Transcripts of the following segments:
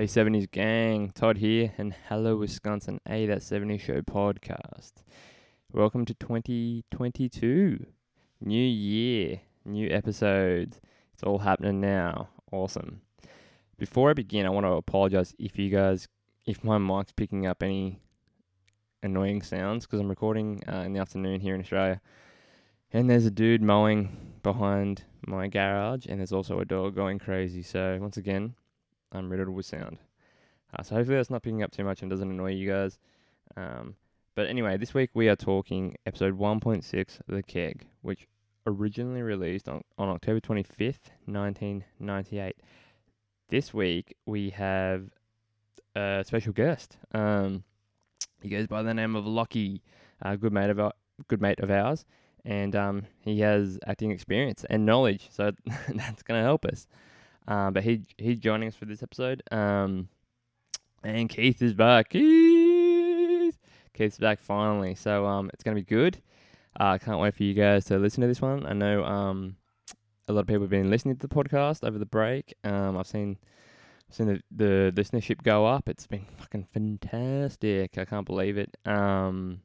Hey 70s gang, Todd here, and hello Wisconsin, a that 70 show podcast. Welcome to 2022. New year, new episodes. It's all happening now. Awesome. Before I begin, I want to apologize if you guys, if my mic's picking up any annoying sounds, because I'm recording uh, in the afternoon here in Australia. And there's a dude mowing behind my garage, and there's also a dog going crazy. So, once again, I'm riddled with sound. Uh, so, hopefully, that's not picking up too much and doesn't annoy you guys. Um, but anyway, this week we are talking episode 1.6, The Keg, which originally released on, on October 25th, 1998. This week we have a special guest. Um, he goes by the name of Lockie, a good mate of our, good mate of ours, and um, he has acting experience and knowledge, so that's going to help us. Um, but he he's joining us for this episode. Um, and Keith is back. Keith, Keith's back finally. So um, it's to be good. I uh, can't wait for you guys to listen to this one. I know um, a lot of people have been listening to the podcast over the break. Um, I've seen seen the, the listenership go up. It's been fucking fantastic. I can't believe it. Um,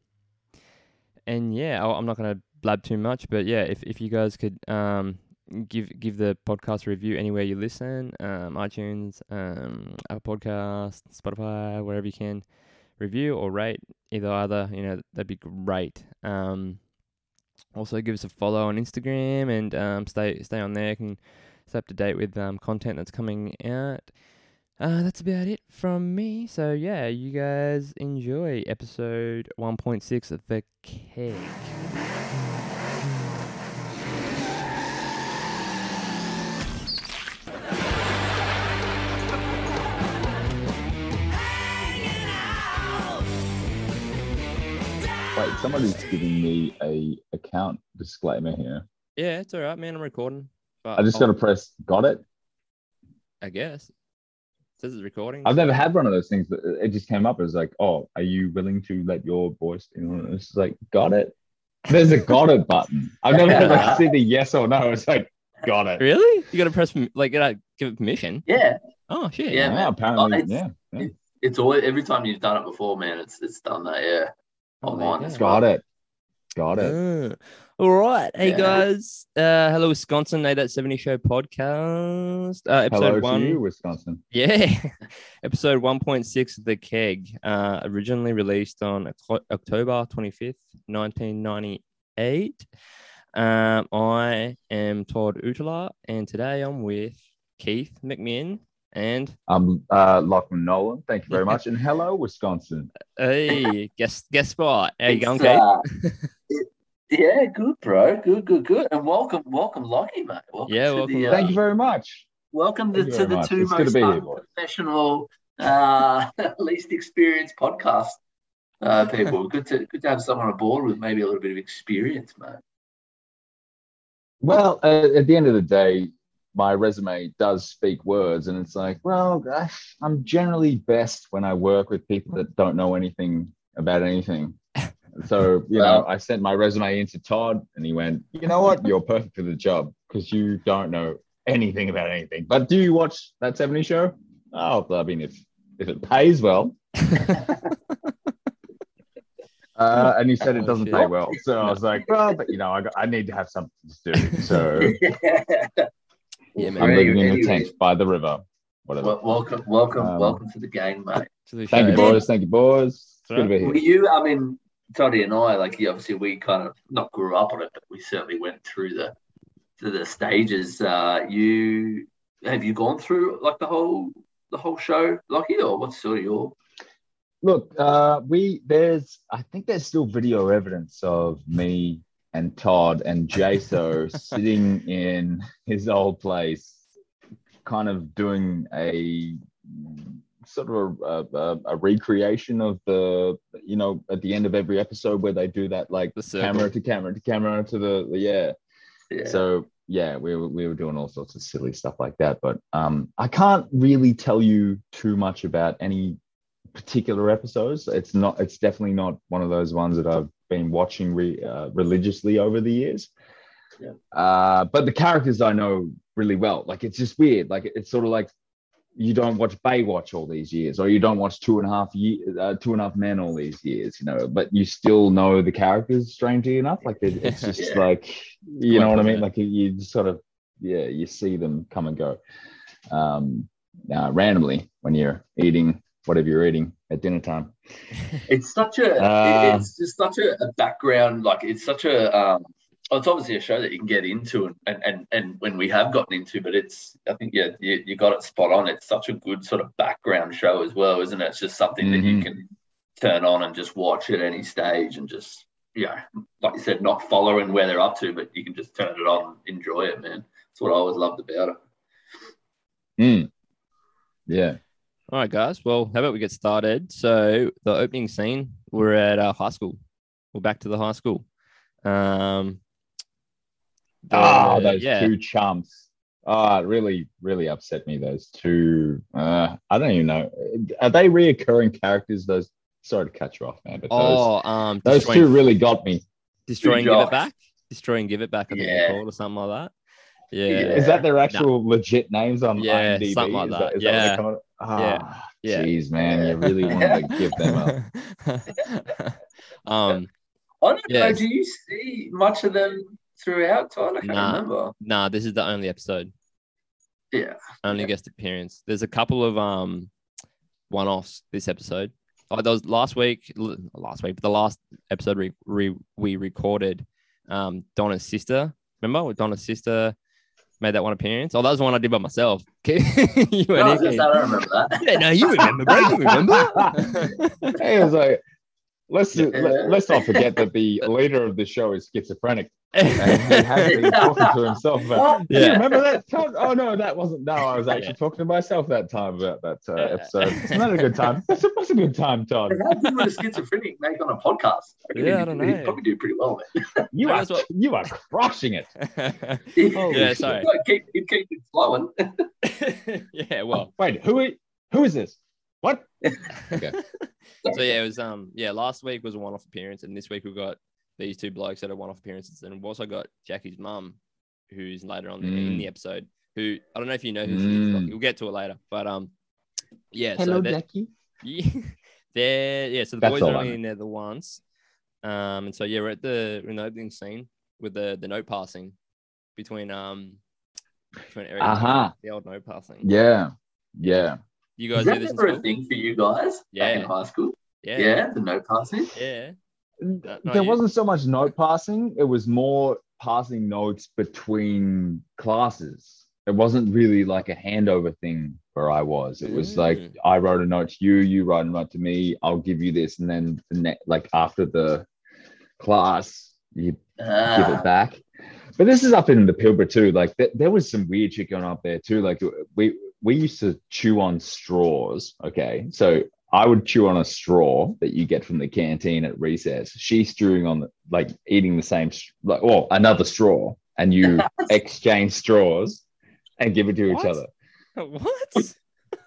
and yeah, I, I'm not to blab too much, but yeah, if if you guys could um give give the podcast a review anywhere you listen, um, iTunes, um, Apple Podcast, Spotify, wherever you can, review or rate either either. You know that'd be great. Um, also give us a follow on Instagram and um, stay stay on there. Can stay up to date with um, content that's coming out. Uh, that's about it from me. So yeah, you guys enjoy episode 1.6 of the keg. Wait, somebody's giving me a account disclaimer here. Yeah, it's all right, man. I'm recording. But I just got to press got it. I guess. It says it's recording. I've never had one of those things, but it just came up as like, oh, are you willing to let your voice in on? It's like, got it. There's a got it button. I've never had like see the yes or no. It's like, got it. Really? You got to press like, you gotta give it permission. Yeah. Oh shit. Yeah, Yeah, apparently, Oh, it's- yeah. yeah. It, it's always every time you've done it before, man. It's it's done that. Yeah. Oh, On mine go. as well. Got it. Got it. Ah. All right. Hey Yeah. guys. Uh hello Wisconsin, A That 70 Show podcast. Uh episode Hello one. to you, Wisconsin. Yeah. episode 1.6 The Keg. Uh originally released on October 25th, 1998. Um I am Todd Utala and today I'm with Keith McMinn and I'm uh, Lachlan Nolan. Thank you very much. And hello, Wisconsin. hey guess guest spot. How you going, It's, Keith? uh, it- yeah, good, bro. Good, good, good. And welcome, welcome, Lockie, mate. Welcome Yeah, welcome, The, uh, Thank you very much. welcome to, to the much. two It's most be here, unprofessional, uh, least experienced podcast uh, people. good to good to have someone aboard with maybe a little bit of experience, mate. Well, uh, at the end of the day, my resume does speak words, and it's like, well, gosh, I'm generally best when I work with people that don't know anything about anything. So, you know, I sent my resume into Todd, and he went, you know what, you're perfect for the job because you don't know anything about anything. But do you watch that 70 show? Oh, I mean, if if it pays well. Uh, and he said it Oh, doesn't shit. pay well. So I was like, well, but you know, I, got, I need to have something to do. So Yeah, man. I'm Very living in a good. tent by the river. Whatever. Wel- welcome, welcome, Um, welcome to the gang, mate. To the Thank you, boys. Thank you, boys. It's good to be Were here. you? I mean, Toddy and I, like, yeah, obviously, we kind of not grew up on it, but we certainly went through the to the stages. Uh, you have you gone through like the whole the whole show, Lockie, or what's sort of your? Look, uh, we there's I think there's still video evidence of me and Todd and Jaso sitting in his old place, kind of doing a sort of a, a, a recreation of the you know at the end of every episode where they do that like The camera to camera to camera to the, the yeah. Yeah. so yeah we were, we were doing all sorts of silly stuff like that but um i can't really tell you too much about any particular episodes. It's not it's definitely not one of those ones that i've been watching re, uh, religiously over the years Yeah. uh but the characters i know really well like it's just weird like it's sort of like you don't watch Baywatch all these years, or you don't watch Two and a Half year, uh, Two and a Half Men all these years, you know, but you still know the characters. Strangely enough, like it, it's just Yeah. like you know what I mean. Like you just sort of yeah, you see them come and go um, uh, randomly when you're eating whatever you're eating at dinner time. It's such a, Uh, it's just such a, a background. Like it's such a, um, well, it's obviously a show that you can get into, and and and, and when we have gotten into, but it's, I think, yeah, you, you got it spot on. It's such a good sort of background show as well, isn't it? It's just something that you Mhm. can turn on and just watch at any stage, and just, yeah, like you said, not following where they're up to, but you can just turn it on, enjoy it, man. That's what I always loved about it. Mm. Yeah. All right, guys. Well, how about we get started? So the opening scene, we're at uh, high school. We're back to the high school. Um, the- Ah, those yeah. two chumps. Ah, it really, really upset me. Those two. Uh, I don't even know. Are they reoccurring characters? Those. Sorry to cut you off, man, but those, Oh, um, those two really got me. destroying, give it back, destroying, give it back. I think Yeah. called or something like that. Yeah. Is that their actual legit names on Yeah, IMDb? something like is that. is Yeah. what they call? Ah, Yeah. Jeez, man, you really want to give them up. um, I don't know. Do you see much of them throughout, Todd? I can't Nah. remember. nah, this is the only episode. Yeah. only Okay. guest appearance. There's a couple of um one-offs this episode. Oh, that was last week, last week, but the last episode we we, we recorded. Um, Donna's sister. Remember, with Donna's sister made that one appearance. Oh, that was the one I did by myself. you No, I, was went gonna in. say, I don't remember that. Yeah, no, you remember, bro. You remember. hey, it was like, let's Yeah. let, us not forget that the leader of the show is schizophrenic, and he has been talking to himself about. What? Do you Yeah. remember that time? Oh no, that wasn't. No, I was actually Yeah. talking to myself that time about that uh, Yeah. episode. It's not a good time. That's a, that's a good time, Todd. How good would a schizophrenic make on a podcast? reckon Yeah, he'd- I don't know. probably do pretty well. Man. You are that's what- you are crushing it. Holy Yeah, shit. sorry. He'd keep, he'd keep it flowing. yeah, well, Wait, who i- who is this? What? Okay. so yeah, it was um yeah, last week was a one-off appearance, and this week we've got these two blokes that are one-off appearances, and we've also got Jackie's mum, who's later on in Mm. the episode. Who I don't know if you know who she is. Mm. We'll get to it later, but um, yeah. Hello, so they're, Jackie. yeah, they're yeah. So the That's boys are only in there the once, um, and so yeah, we're at the we're in the opening scene with the the note passing between um between Eric and Uh-huh. the old note passing. Yeah, yeah. You Was guys do that this in ever a thing for you guys back Yeah. in high school? Yeah, Yeah, the note passing. yeah. not there you. wasn't so much note passing it was more passing notes between classes it wasn't really like a handover thing where i was it was like Mm. i wrote a note to you you write a note to me i'll give you this and then the ne- like after the class you give Ah, it back but this is up in the Pilbara too like th- there was some weird shit going on up there too like we we used to chew on straws okay so I would chew on a straw that you get from the canteen at recess. She's chewing on the, like eating the same, like, well, another straw, and you exchange straws and give it to What? each other.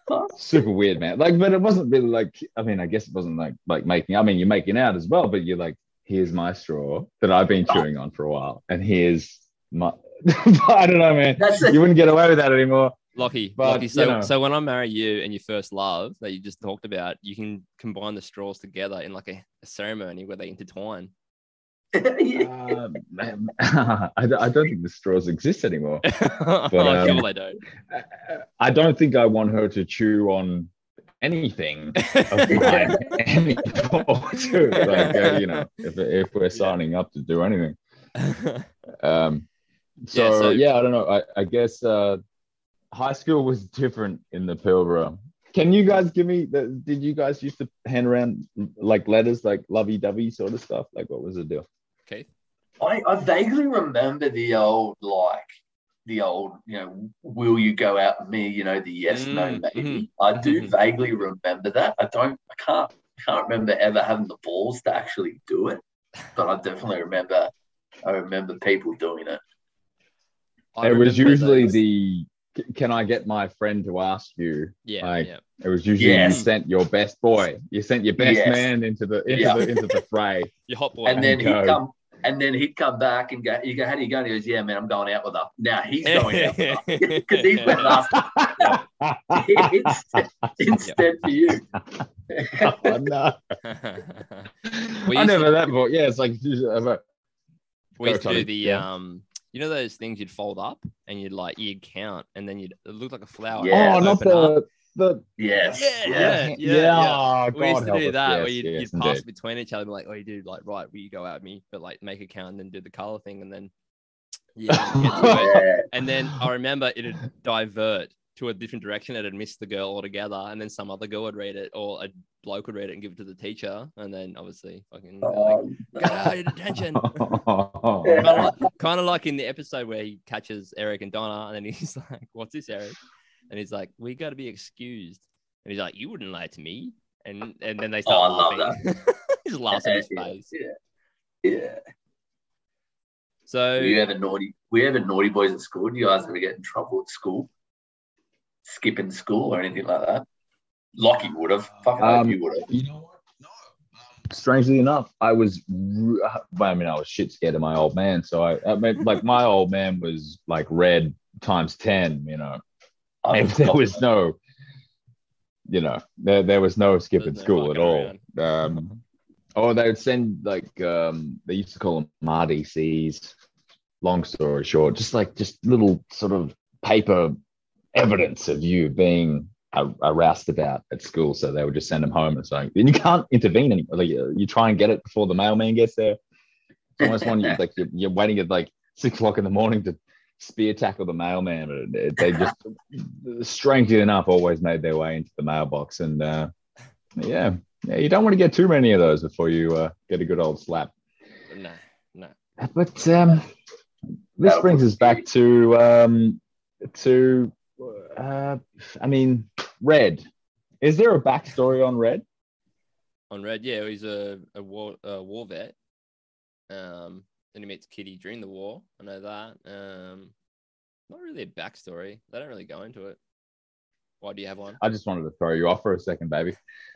What? Super weird, man. Like, but it wasn't really like. I mean, I guess it wasn't like like making. I mean, you're making out as well, but you're like, here's my straw that I've been chewing on for a while, and here's my. I don't know, man. That's You wouldn't get away with that anymore. Lockie, But, Lockie. you So, know. so when I marry you and your first love that you just talked about, you can combine the straws together in like a, a ceremony where they intertwine. yeah. Um, I, don't- I don't think the straws exist anymore. but um, sure they don't. I don't think I want her to chew on anything of mine anymore. Too. Like, uh, you know, if, if we're signing up to do anything. Um, so, Yeah, so- yeah, I don't know. I, I guess uh, high school was different in the Pilbara. Can you guys give me the? Did you guys used to hand around like letters, like lovey-dovey sort of stuff? Like, what was the deal? Keith? I, I vaguely remember the old like the old you know will you go out with me you know the yes no Mm, maybe I do mhm. vaguely remember that I don't I can't I can't remember ever having the balls to actually do it but I definitely remember I remember people doing it I it was usually those. the. "C- Can I get my friend to ask you? yeah, like- yeah. It was usually Yes. you sent your best boy. You sent your best Yes. man into the into Yeah. the into the fray. Your hot boy. and then go. he'd come And then he'd come back and go, "You go, how do you go?" And he goes, "Yeah, man, I'm going out with her." Now he's going out with her because he's went last instead, instead for you. oh, no. We I used never to- that before. Yeah, it's like uh, We used to do the yeah. um, you know those things you'd fold up and you'd like you'd count and then you'd it looked like a flower. Yeah. oh, not open up. the the Yes. Yeah, Yeah. yeah, yeah, yeah. Oh, We used to do us. that where you'd, yes, you'd pass indeed. between each other, be like, "Oh, you do like right, well, you go out with me," but like make a count and then do the color thing, and then yeah, you'd get to it. Yeah. and then I remember it'd divert to a different direction. It'd miss the girl altogether, and then some other girl would read it, or a bloke would read it and give it to the teacher, and then obviously fucking they're like, "Get out, your detention." Oh, kind, of like, kind of like in the episode where he catches Eric and Donna, and then he's like, "What's this, Eric?" And he's like, "We got to be excused." And he's like, "You wouldn't lie to me." And and then they Oh, start love laughing. he's laughing laughs in his yeah, face. Yeah. Yeah. So Were you ever naughty? Were you ever naughty boys at school? Do you guys ever get in trouble at school? Skipping school or anything like that? Lockie would have. Fucking hope Um, you would have. You know what? No. Strangely enough, I was. Well, I mean, I was shit scared of my old man. So I, I mean, like my old man was like red times ten. You know, if there was no, you know, there there was no skipping There's no school at all. Um, or they would send like um, they used to call them RDCs. Long story short, just like just little sort of paper evidence of you being a, a roustabout at school. So they would just send them home and saying, then you can't intervene anymore. Like you, you try and get it before the mailman gets there. It's almost one you like you're, you're waiting at like six o'clock in the morning to spear tackle the mailman, but they just strangely enough always made their way into the mailbox. And uh, yeah, yeah, you don't want to get too many of those before you uh, get a good old slap. no, no. But um, this brings us back to um, to uh, I mean, Red. Is there a backstory on Red? On Red, yeah, he's a a war a war vet. Um, then he meets Kitty during the war. I know that. Um, not really a backstory. They don't really go into it. Why do you have one? I just wanted to throw you off for a second, baby.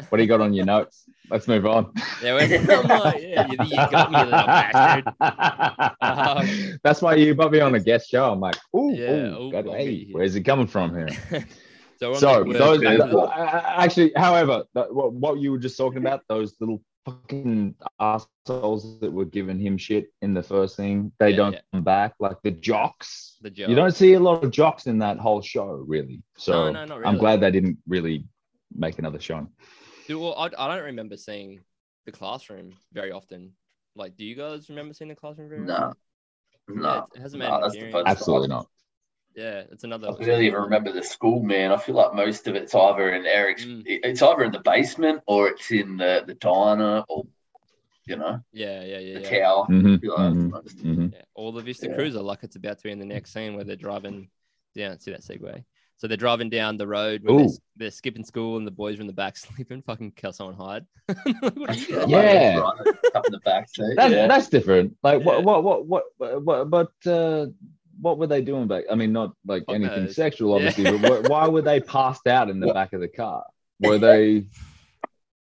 What do you got on your notes? Let's move on. Yeah, like, yeah, you, you got me, little bastard. Um, That's why you put me on a guest show. I'm like, ooh, Yeah, ooh, God, hey, where's it coming from here? so So word those, curve. curve. uh, actually, however, that, what, what you were just talking about, those little fucking assholes that were giving him shit in the first thing, they Yeah, don't yeah. come back. Like the jocks, the joke. you don't see a lot of jocks in that whole show, really. So No, no, not I'm glad they didn't really make another show. Do, well, I, I don't remember seeing the classroom very often. Like, do you guys remember seeing the classroom very often? No. Yeah, No. it hasn't made No, an appearance. Absolutely not. Yeah, it's another. I barely even remember the school, man. I feel like most of it's either in Eric's, Mm. it's either in the basement or it's in the, the diner or, you know, Yeah, yeah, yeah, the yeah. tower. Mhm, I feel like mhm, that's most- mhm. Yeah, or the Vista Yeah. Cruiser, like it's about to be in the next scene where they're driving down. See that segue? So they're driving down the road when they're, they're skipping school and the boys are in the back sleeping. Fucking kill someone hide. What a shit. Yeah. Up in the back seat. That's yeah. that's different. Like Yeah. what what what what what but uh what were they doing back? I mean, not like Fuck anything knows. sexual, Yeah. obviously, but wh- why were they passed out in the back of the car? Were they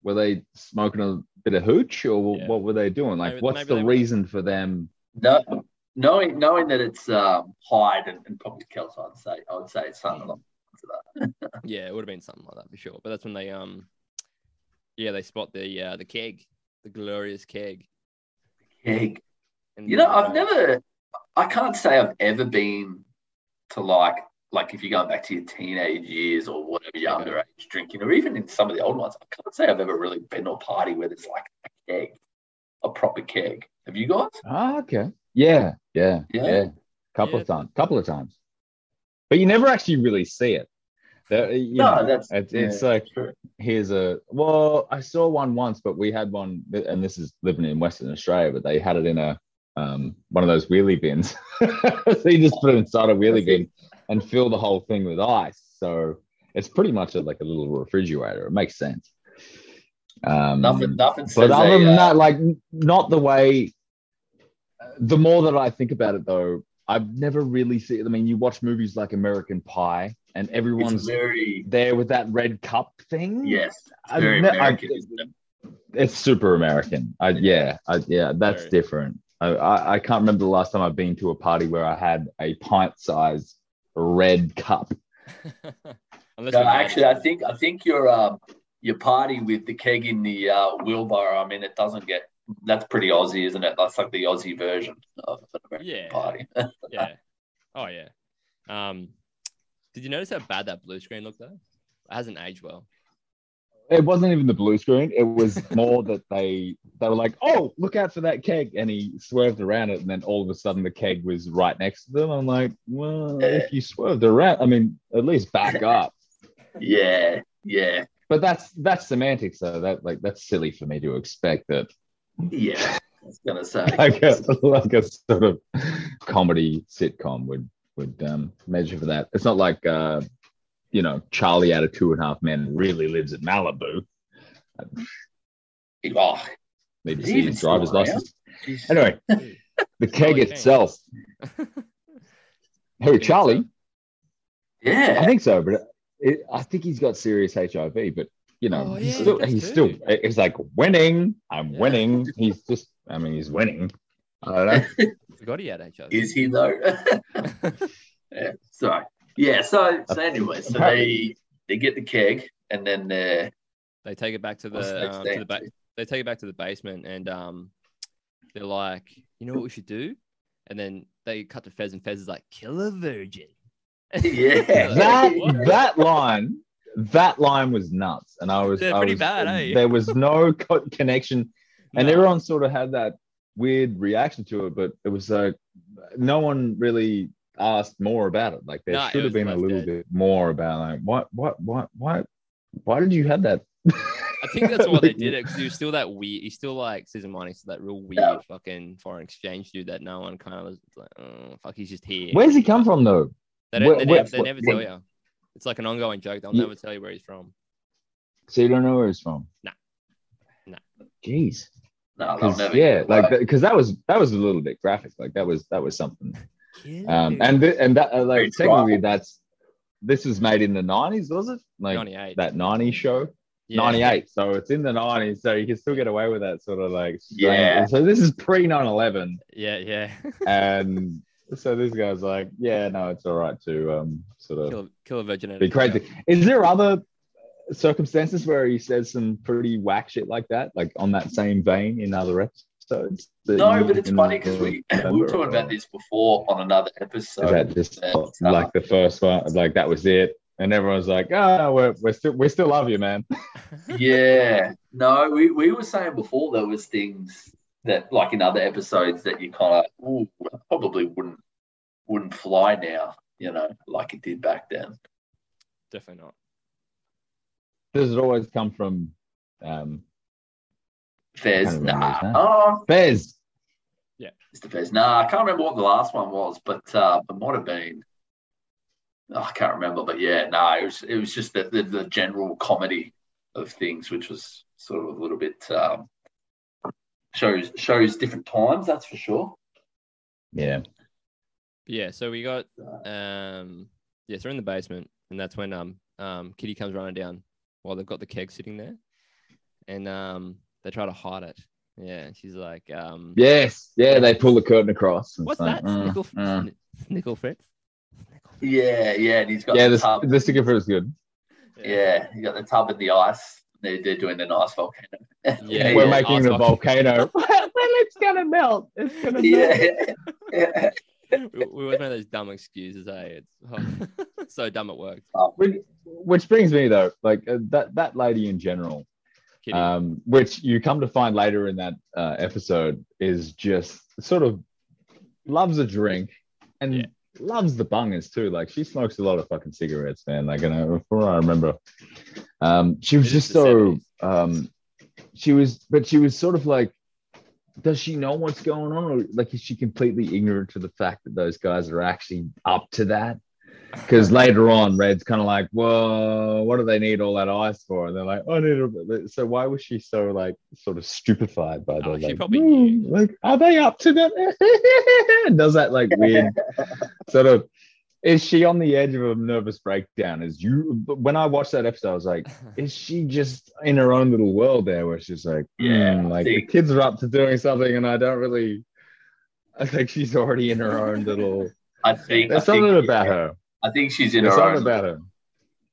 were they smoking a bit of hooch, or Yeah. what were they doing? Like, Maybe- what's maybe the they were- reason for them? No, knowing knowing that it's um, Hyde and, and probably Kelso, I'd say I would say it's something along that. Yeah, it would have been something like that for sure. But that's when they um, yeah, they spot the uh, the keg, the glorious keg. The keg. And You know, I've uh, never, I can't say I've ever been to like, like if you're going back to your teenage years or whatever, younger age drinking, or even in some of the old ones, I can't say I've ever really been to a party where there's like a keg, a proper keg. Have you guys? Ah, okay. Yeah, yeah, Yeah. yeah. Couple of times, couple of times, but you never actually really see it. There- you No, know, that's- it's, it's like true. here's a well i saw one once but we had one and this is living in western australia but they had it in a um, one of those wheelie bins so you just put it inside a wheelie bin and fill the whole thing with ice so it's pretty much a, like a little refrigerator it makes sense um, Nothing, nothing but other than uh, that like not the way the more that i think about it though i've never really seen i mean you watch movies like american pie and everyone's very, there with that red cup thing yes, very ne- I- American, it? it's super American. I, yeah, I, yeah, that's Very. different. I, I, I can't remember the last time I've been to a party where I had a pint-sized red cup. No, actually, I think I think your um your party with the keg in the uh, wheelbarrow. I mean, it doesn't get. That's pretty Aussie, isn't it? That's like the Aussie version of an American Yeah. party. yeah. Oh yeah. Um, did you notice how bad that blue screen looked though? It hasn't aged well. It wasn't even the blue screen. It was more that they they were like, "Oh, look out for that keg," and he swerved around it, and then all of a sudden the keg was right next to them. I'm like, "Well, if you swerved around, I mean, at least back up." yeah, yeah, But that's that's semantics, though. That like that's silly for me to expect that yeah. I was gonna say. like a like a sort of comedy sitcom would would um, measure for that. It's not like uh, you know Charlie out of Two and a Half Men really lives in Malibu. Oh, Need to see even his driver's around? license. geez. Anyway, the keg Charlie itself. Who Charlie? Yeah, I think so, but it, I think he's got serious HIV. But you know, Oh, he's yeah, still he's too. still it's like winning. I'm Yeah. winning. He's just I mean he's winning. I don't know. Forgot he had HIV. is he though? yeah. So yeah. So so anyway, so they they get the keg and then uh, they take it back to the um, to the ba- they take it back to the basement and um they're like, you know what we should do? And then they cut to Fez and Fez is like, kill a virgin. Yeah. that What? that line that line was nuts, and I was They're I pretty was- bad, eh? There was no co- connection, and No. everyone sort of had that weird reaction to it, but it was like no one really asked more about it. Like there No, should have been a little dead. bit more about like what what what what why did you have that? I think that's why they did it because he was still that weird. He's still like Susan Miney, still that real weird Yeah. fucking foreign exchange dude that no one kind of was like, oh, fuck, he's just here. Where's he come from though? They, don't, Where- they, where- never, they never tell where- you. It's like an ongoing joke. They'll Yeah. never tell you where he's from. So you don't know where he's from? Nah. Nah. Jeez. no, they'll 'Cause, never yeah, like because that was that was a little bit graphic. Like that was that was something. Kill Um, and th- and that uh, like technically that's this was made in the nineties, was it? Like 98. that ninety show, Yeah. '98. So it's in the '90s, so you can still get away with that sort of like. strange- Yeah. So this is pre 9/11, Yeah, yeah. and so this guy's like, yeah, no, it's all right to um sort of kill, kill a virgin. be a cookout. crazy. Is there other circumstances where he says some pretty whack shit like that, like on that same vein in other episodes? No, you but it's funny because we, we remember, were talking about this before on another episode. Is that just But, uh, like the first one? Like that was it, and everyone's like, "Oh, no, we're, we're still we still love you, man." yeah, no, we, we were saying before there was things that like in other episodes that you kind of probably wouldn't wouldn't fly now, you know, like it did back then. Definitely not. Does it always come from um, Fez, can't remember his nah, name. oh, Fez? Yeah. Mr. Fez, nah, I can't remember what the last one was, but uh, it might have been. oh, I can't remember, but yeah, no, it was it was just the, the, the general comedy of things, which was sort of a little bit um, shows shows different times. That's for sure. Yeah, Yeah, so we got um yeah, so we're in the basement and that's when um um Kitty comes running down while they've got the keg sitting there. And um they try to hide it. Yeah, and she's like, um yes, yeah. They pull the curtain across. What's it's like, that? uh, Snickle, uh. Snickle Fritz? Yeah, yeah, and he's got Yeah, the the tub. the sticker fruit is good. Yeah, you got the tub in the ice. They're, they're doing the nice volcano. Yeah, We're yeah. making the volcano. well, it's gonna melt. It's gonna melt. yeah. yeah. we, we always make those dumb excuses, eh? It's so dumb it worked. Which, which brings me though, like uh, that that lady in general, Um, which you come to find later in that uh, episode is just sort of loves a drink and Yeah. loves the bungers too. Like she smokes a lot of fucking cigarettes, man. Like, know, from what I remember, um, she was just so 70s. um, she was, but she was sort of like. Does she know what's going on, or like is she completely ignorant to the fact that those guys are actually up to that? Because later on, Red's kind of like, "Whoa, what do they need all that ice for?" And they're like, "I need a." So why was she so like sort of stupefied by the Oh, she like? probably "Hmm, knew. Like, are they up to that? Does that like weird sort of? Is she on the edge of a nervous breakdown? Is you? When I watched that episode, I was like, is she just in her own little world there, where she's like, Yeah, "Hmm, I like the kids are up to doing something, and I don't really. I think she's already in her own little. I think There's I think, something about her. I think she's in There's her something own. about her.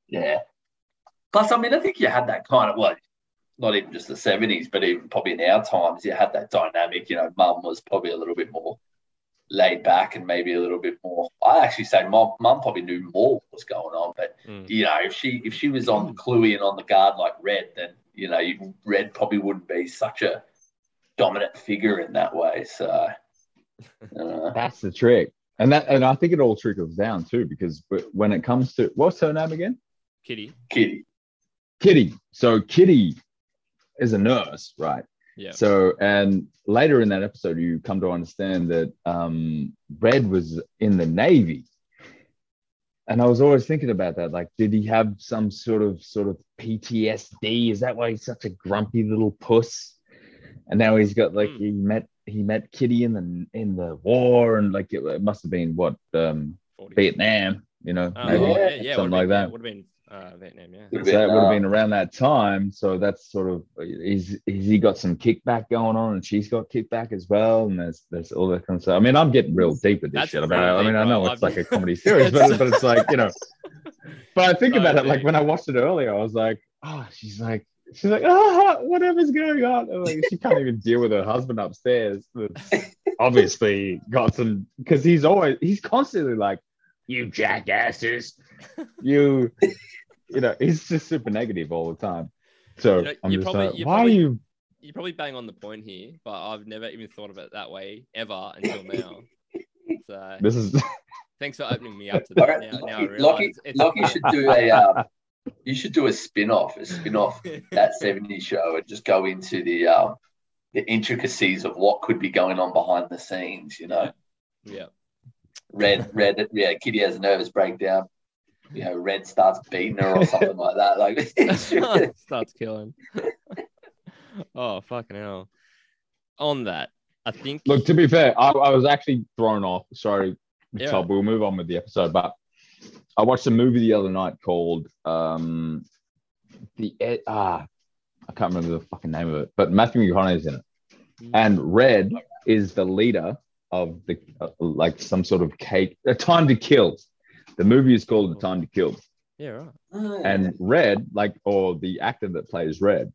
Yeah. Plus, I mean, I think you had that kind of well, not even just the seventies, but even probably in our times, you had that dynamic. You know, mum was probably a little bit more laid back and maybe a little bit more. I actually say mum, mum probably knew more what was going on, but Mm. you know, if she if she was on the Cluey and on the guard like Red, then you know, you, Red probably wouldn't be such a dominant figure in that way. So. Uh, That's the trick. And that, and I think it all trickles down too, because when it comes to what's her name again? Kitty. Kitty. Kitty. So Kitty is a nurse, right? Yeah. So, and later in that episode, you come to understand that um, Red was in the Navy. And I was always thinking about that. Like, did he have some sort of sort of PTSD? Is that why he's such a grumpy little puss? And now he's got like Hmm. he met he met Kitty in the in the war, and like it, it must have been what um, 40. Vietnam, you know, Oh, maybe yeah, yeah, something would've like been, that. Would have been uh, Vietnam, yeah. So that would have uh, been around that time. So that's sort of he's he's he got some kickback going on, and she's got kickback as well, and there's there's all that kind of stuff. I mean, I'm getting real deep with this That's shit. I mean, I, I mean, I know it's like a comedy series, but but it's like you know. But I think So about it like when I watched it earlier, I was like, oh, she's like. She's like, ah, whatever's going on. And, like, she can't even deal with her husband upstairs. Obviously got some because he's always he's constantly like, you jackasses, you you know, he's just super negative all the time. So You know, I'm just probably- like, you why probably- are you? You're probably bang on the point here, but I've never even thought of it that way ever until now. So This is thanks for opening me up to that. right, Now, now I Lockie, realize Lockie, it's Lockie should do a um, you should do a spin-off, a spin-off that 70s show and just go into the um, the intricacies of what could be going on behind the scenes, you know. yeah. Red Red yeah, Kitty has a nervous breakdown. You know, Red starts beating her or something like that. Like Starts killing. oh fucking hell. On that, I think look. To be fair, I, I was actually thrown off. Sorry, Yeah. Todd. We'll move on with the episode. But I watched a movie the other night called um, the Ed- ah, I can't remember the fucking name of it, but Matthew McConaughey's in it, and Red is the leader of the uh, like some sort of cake. A Time to Kill. The movie is called A Time to Kill. yeah, right. And Red, like, or the actor that plays Red,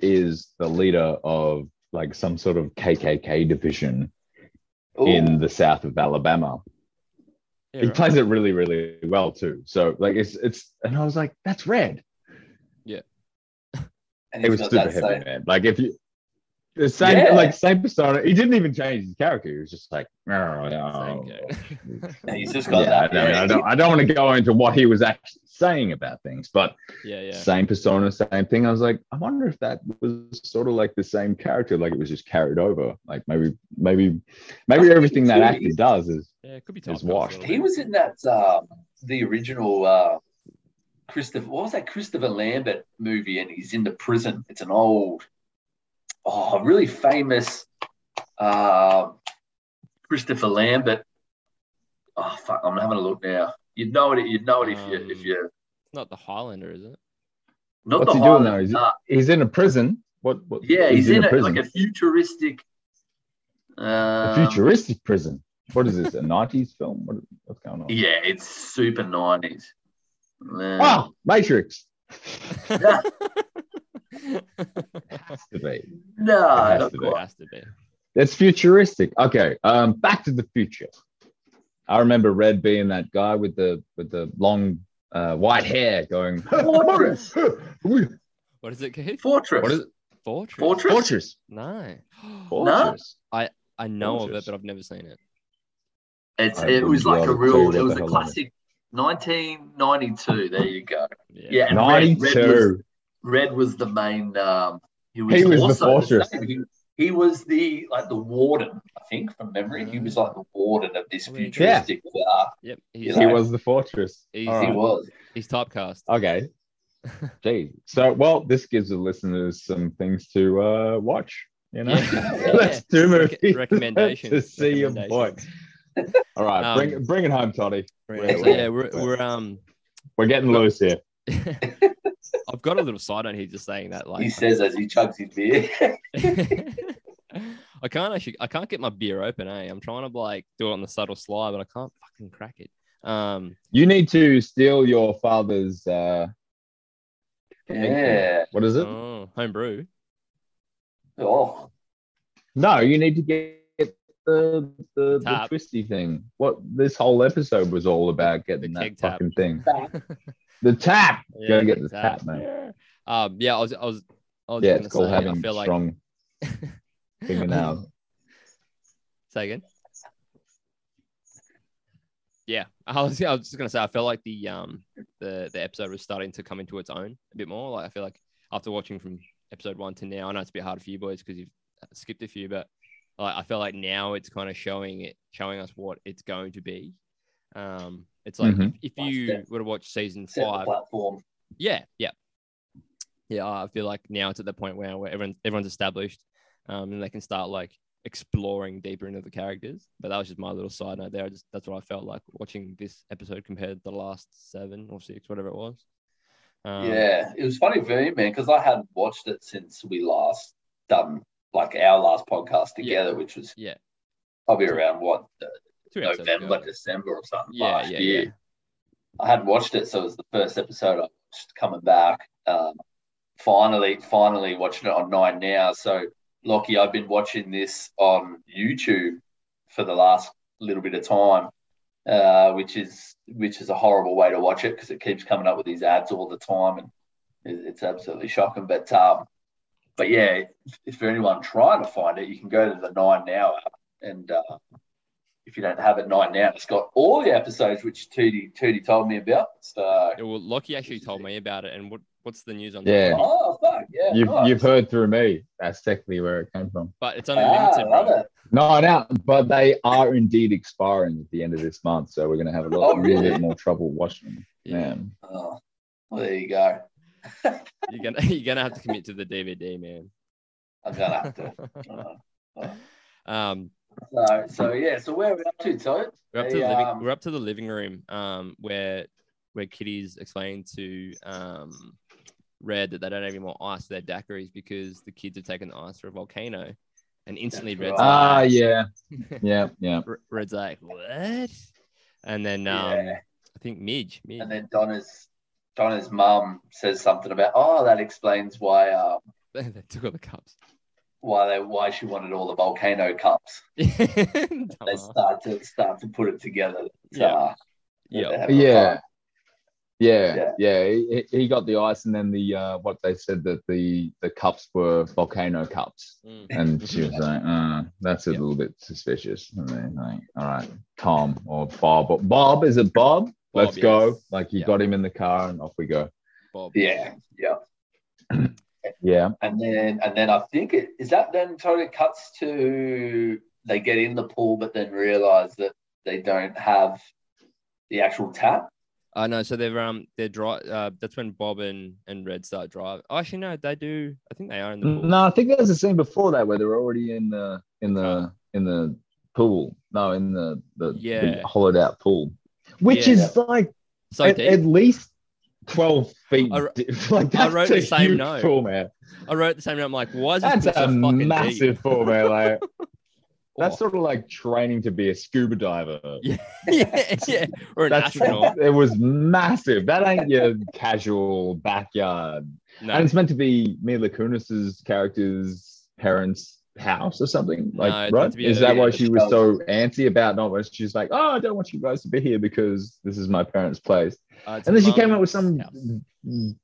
is the leader of like some sort of KKK division Ooh. in the south of Alabama. Yeah, He right. plays it really, really well too. So, like, it's it's, and I was like, that's Red. and It was super heavy, same- man. Like, if you the same, Yeah. like, same persona. He didn't even change his character. He was just like, oh, Same oh. character. he's just got Yeah, I that. don't, I don't, I don't want to go into what he was actually saying about things, but yeah, yeah. same persona, same thing. I was like, I wonder if that was sort of like the same character, like it was just carried over. Like maybe, maybe, maybe everything that actor does is Yeah, it could be It's typecast a washed. He was in that um, the original uh, Christopher. What was that Christopher Lambert movie? And he's in the prison. It's an old, oh, really famous uh, Christopher Lambert. Oh fuck! I'm having a look now. You'd know it. You'd know it if you if Um, you It's not the Highlander, is it? not What's the he doing Highlander, now? Is it- uh, he's in a prison. What? what yeah, he's, in, a, prison. like a futuristic. a Um, futuristic prison. What is this? A nineties film? What, what's going on? Yeah, it's super nineties. Oh, Matrix. Has to be. no, has to be. it has to be. It's futuristic. Okay. Um, Back to the Future. I remember Red being that guy with the with the long uh, white hair going. Fortress. What is it, Keith? Fortress. What is it? Fortress. Fortress. Fortress. No. Fortress. I I know of it, but I've never seen it. It's I it was like a able to tell you real. It was a hell that is. classic. 1992. There you go. Yeah. Yeah, and Red, Red, was, two. Red was the main. Um, he was, He was the fortress. same. He, he was the like the warden. I think from memory, he was like the warden of this Oh, yeah. Uh, Yep. He know. was the fortress. He's- All He was. he's typecast. Okay. Gee. So, well, this gives the listeners some things to uh, watch. You know, Yeah. let's do Rec- movies recommendations. to see your boy. All right, Um, bring bring it home, Toddy. So Where- yeah, we're, we're um. We're getting loose here. I've got a little side note here, just saying that like He says as he chugs his beer. I can't actually. I can't get my beer open. Eh? I'm trying to like do it on the subtle slide, but I can't fucking crack it. Um, You need to steal your father's. uh Yeah. What is it? oh, home brew. Oh, No, you need to get the the, the twisty thing. What this whole episode was all about getting The that fucking thing. The tap. Yeah, Gotta get the tap. tap, mate. Yeah. Um, yeah, I was, I was, I was Yeah, it's called say, I having feel like. strong fingernails. Say again. Yeah, I was, I was just gonna say I felt like the um the the episode was starting to come into its own a bit more. Like I feel like after watching from episode one to now, I know it's a bit hard for you boys because you've skipped a few, but like I feel like now it's kind of showing it, showing us what it's going to be. Um, it's like Mhm. if, if you set- were to watch season five, platform. yeah, yeah, yeah. I feel like now it's at the point where, where everyone everyone's established, um, and they can start like exploring deeper into the characters. But that was just my little side note there. I just that's what I felt like watching this episode compared to the last seven or six, whatever it was. Um, yeah, it was funny for me, man, because I hadn't watched it since we last done like our last podcast Yeah. together, which was Yeah. probably around what uh, two November, ago. December, or something Yeah, last yeah, year. yeah. I hadn't watched it, so it was the first episode I watched coming back. Um, finally, finally watching it on Nine now. So, Lockie, I've been watching this on YouTube for the last little bit of time, uh, which is which is a horrible way to watch it because it keeps coming up with these ads all the time, and it, it's absolutely shocking. But um, but yeah, if, if for anyone trying to find it, you can go to the Nine Now app and. Uh, if you don't have it nine now, it's got all the episodes which Tootie Tootie told me about. So Yeah, Well, Lockie actually told me about it, and what what's the news on Yeah. that? oh fuck yeah, You've nice. you've heard through me. That's technically where it came from. But it's only ah, limited. love bro. it. No, no, but they are indeed expiring at the end of this month, so we're gonna have a Oh, lot, really? little bit more trouble watching them. Yeah. Man. Oh, well, there you go. You're gonna you're gonna have to commit to the DVD, man. I'm gonna have to. Uh, um, so, so yeah. So where are we up to, Toad? We're up to Hey, the living, um, we're up to the living room, um, where where Kitty's explaining to um, Red that they don't have any more ice for their daiquiris because the kids have taken the ice for a volcano, and instantly That's Red's right. Ah, like, yeah, yeah, yeah. Red's like what? And then um, Yeah. I think Midge, Midge. And then Donna's Donna's mum says something about, oh, that explains why um they took all the cups. Why they why she wanted all the volcano cups. They Dumbass. start to start to put it together. Yeah. Uh, Yeah. they're having a Yeah. Yeah, Yeah. yeah, He, he got the ice, and then the uh, what they said that the the cups were volcano cups, Mm. and she was like, uh, "That's a Yeah. little bit suspicious." And then like, "All right, Tom or Bob, Bob is it Bob? Let's Bob, go!" Like you Yeah. got him in the car, and off we go. Bob. Yeah, yeah. Yeah, And then and then I think it is that then totally cuts to they get in the pool but then realise that they don't have the actual tap. Uh, no, so they're um they're dry. Uh, that's when Bob and, and Red start driving. Oh, actually, no, they do. I think they are in the pool. no, I think there's a scene before that where they're already in the in the in the pool. No, in the the, the Yeah. hollowed out pool, which Yeah. is like So at, at least 12 feet. I like that's wrote the same note. man. I wrote the same note. I'm like, why is That's so a fucking deep? massive pool, man. Like that's Oh. sort of like training to be a scuba diver. Yeah, yeah, yeah. Or an That's astronaut. it was massive. That ain't your casual backyard. No, And it's meant to be Mila Kunis's character's parents' house or something. Like, it's meant right? to a- Is that why she was so antsy about not? Was she's like, oh, I don't want you guys to be here because this is my parents' place. uh, And then she came up with some house.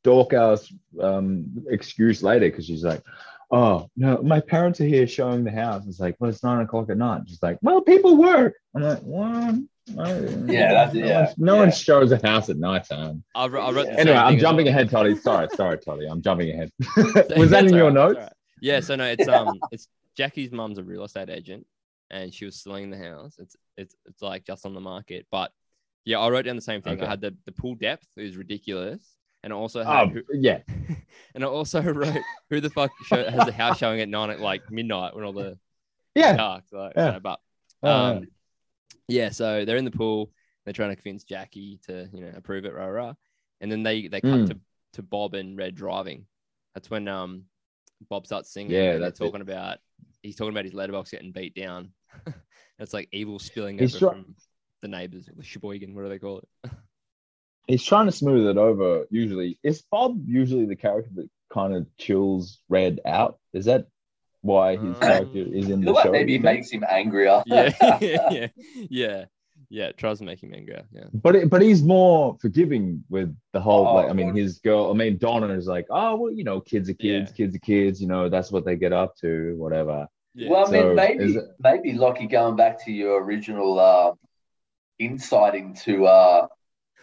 dork ass um, excuse later because she's like, "Oh no, my parents are here showing the house." It's like, "Well, it's nine o'clock at night." She's like, "Well, people work." I'm like, "What?" Yeah, that's- no yeah, one, no yeah. one shows a house at night time. I wrote, I wrote anyway, I'm jumping well. ahead, Toddy. Sorry, sorry, Toddy. I'm jumping ahead. Was that in your right, notes? that's all right. Yeah, so no, it's um, it's Jackie's mum's a real estate agent, and she was selling the house. It's it's it's like just on the market, but yeah, I wrote down the same thing. Okay. I had the the pool depth is ridiculous, and I also had Oh, who, yeah. and I also wrote who the fuck show, has a house showing at nine at like midnight when all the Yeah. sharks. Like, Yeah. so, but Oh, um, yeah, so they're in the pool. They're trying to convince Jackie to, you know, approve it, rah rah. And then they they cut Mm. to, to Bob and Red driving. That's when um Bob starts singing. Yeah, they're that's it. talking about he's talking about his letterbox getting beat down. it's like evil spilling He's over try- from the neighbors, or the Sheboygan, what do they call it? He's trying to smooth it over. Usually, is Bob usually the character that kind of chills Red out? Is that why his Um, character is in I the feel show? maybe you it think? makes him angrier. yeah, yeah, yeah, yeah. It tries to make him angry. Yeah, But it, but he's more forgiving with the whole Oh, like I mean his girl I mean Donna is like oh well you know kids are kids Yeah. kids are kids you know that's what they get up to whatever yeah. Well, I mean, So, maybe is it- maybe Lockie going back to your original uh, insight into uh,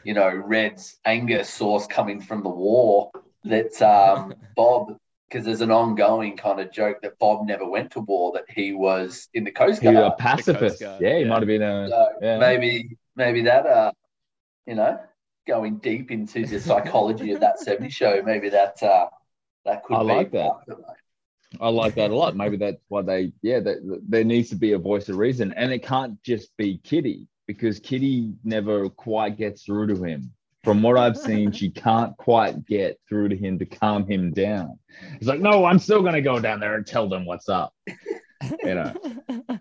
you know Red's anger source coming from the war. That um, Bob, because there's an ongoing kind of joke that Bob never went to war. That he was in the Coast he was Guard. a pacifist Guard, yeah he yeah. might have been a So yeah. maybe maybe that uh, you know, going deep into the psychology of that 70 show. Maybe that uh, that could I be like that. part of it, mate. I like that a lot maybe that's why they yeah that there needs to be a voice of reason and it can't just be Kitty because Kitty never quite gets through to him from what I've seen she can't quite get through to him to calm him down he's like no I'm still gonna go down there and tell them what's up you know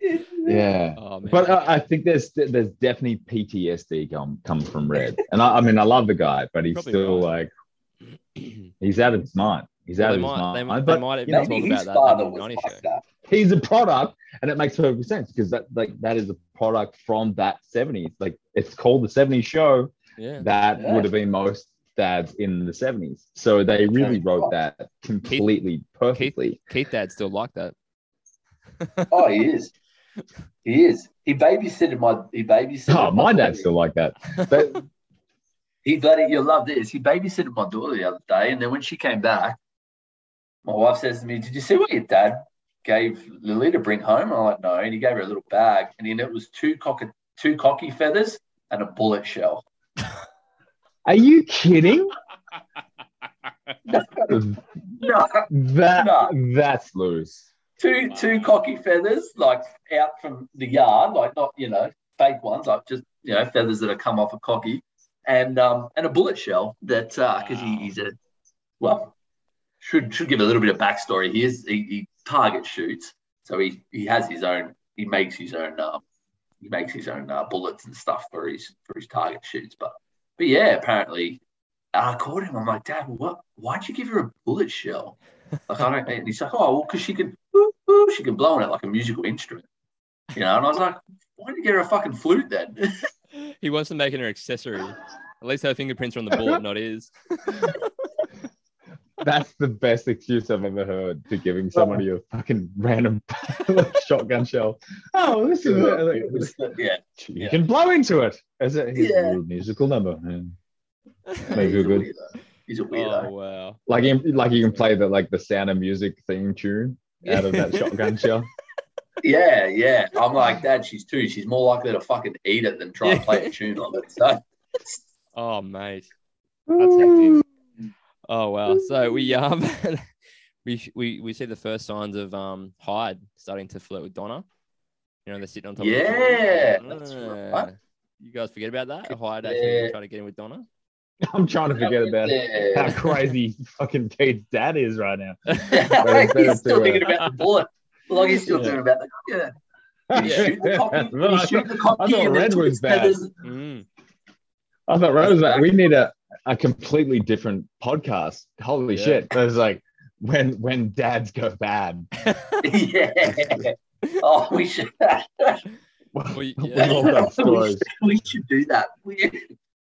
yeah Oh. But uh, I think there's there's definitely PTSD come come from Red, and I, I mean I love the guy, but he's Probably still right. like he's out of his mind. He's Well, out they of his might- mind. they might- they but might have you know, talk Maybe about his that the was like show. that. he's a product, and it makes perfect sense because that like that is a product from that 70s. Like it's called the 70s show. Yeah. That Yeah. would have been most dads in the 70s. So they really Sounds wrote oh. that completely perfectly. Keith Dad still like that. Oh, he is. He is. He babysitted my. He babysitted. Oh, my daughter. dad's still like that. But He bloody. You'll love this. He babysitted my daughter the other day, and then when she came back, my wife says to me, "Did you see what your dad gave Lily to bring home?" I'm like, "No," and he gave her a little bag, and in it was two cocky, two cocky feathers and a bullet shell. Are you kidding? No, That No. that's loose. two two cocky feathers like out from the yard, like not you know fake ones, like just you know feathers that have come off a cocky, and um and a bullet shell that because he, Wow. he's a well should should give a little bit of backstory. He is he, he target shoots, so he he has his own he makes his own um he makes his own uh, bullets and stuff for his for his target shoots, but but yeah apparently. I called him. I'm like, Dad, what? Why'd you give her a bullet shell? Like, I don't. And he's like, Oh, well, because she can, she can blow on it like a musical instrument, you know. And I was like, Why didn't you get her a fucking flute then? he wants to make it an accessory. At least her fingerprints are on the bullet, not his. That's the best excuse I've ever heard to giving somebody oh. a fucking random shotgun shell. Oh, this is it. yeah, You Yeah. can blow into it as a, here's a Yeah. musical number. Yeah. Maybe he's a good. weirdo. He's a weirdo. Oh wow. Like you, like you can play the like the sound of music theme tune out of that shotgun shell. Yeah, yeah. I'm like, Dad, she's two. She's more likely to fucking eat it than try and play a tune on it. So Oh mate. That's hectic. Oh wow. So we um we we we see the first signs of um Hyde starting to flirt with Donna. You know, they're sitting on top Yeah, of the that's right. Ah. You guys forget about that? Hyde actually Yeah. trying to get in with Donna. I'm trying to forget about it. how crazy fucking Kate's dad is right now. he's still to, thinking about the bullet. Like he's still Yeah. thinking about the yeah. Did he shoot the cocky? Did he shoot thought- the I thought and Red was bad. Mm. I thought Rose was like, we need a, a completely different podcast. Holy Yeah. shit. It was like when when dads go bad. yeah. Oh, we should. Well, We've yeah. we, should, we should do that. We,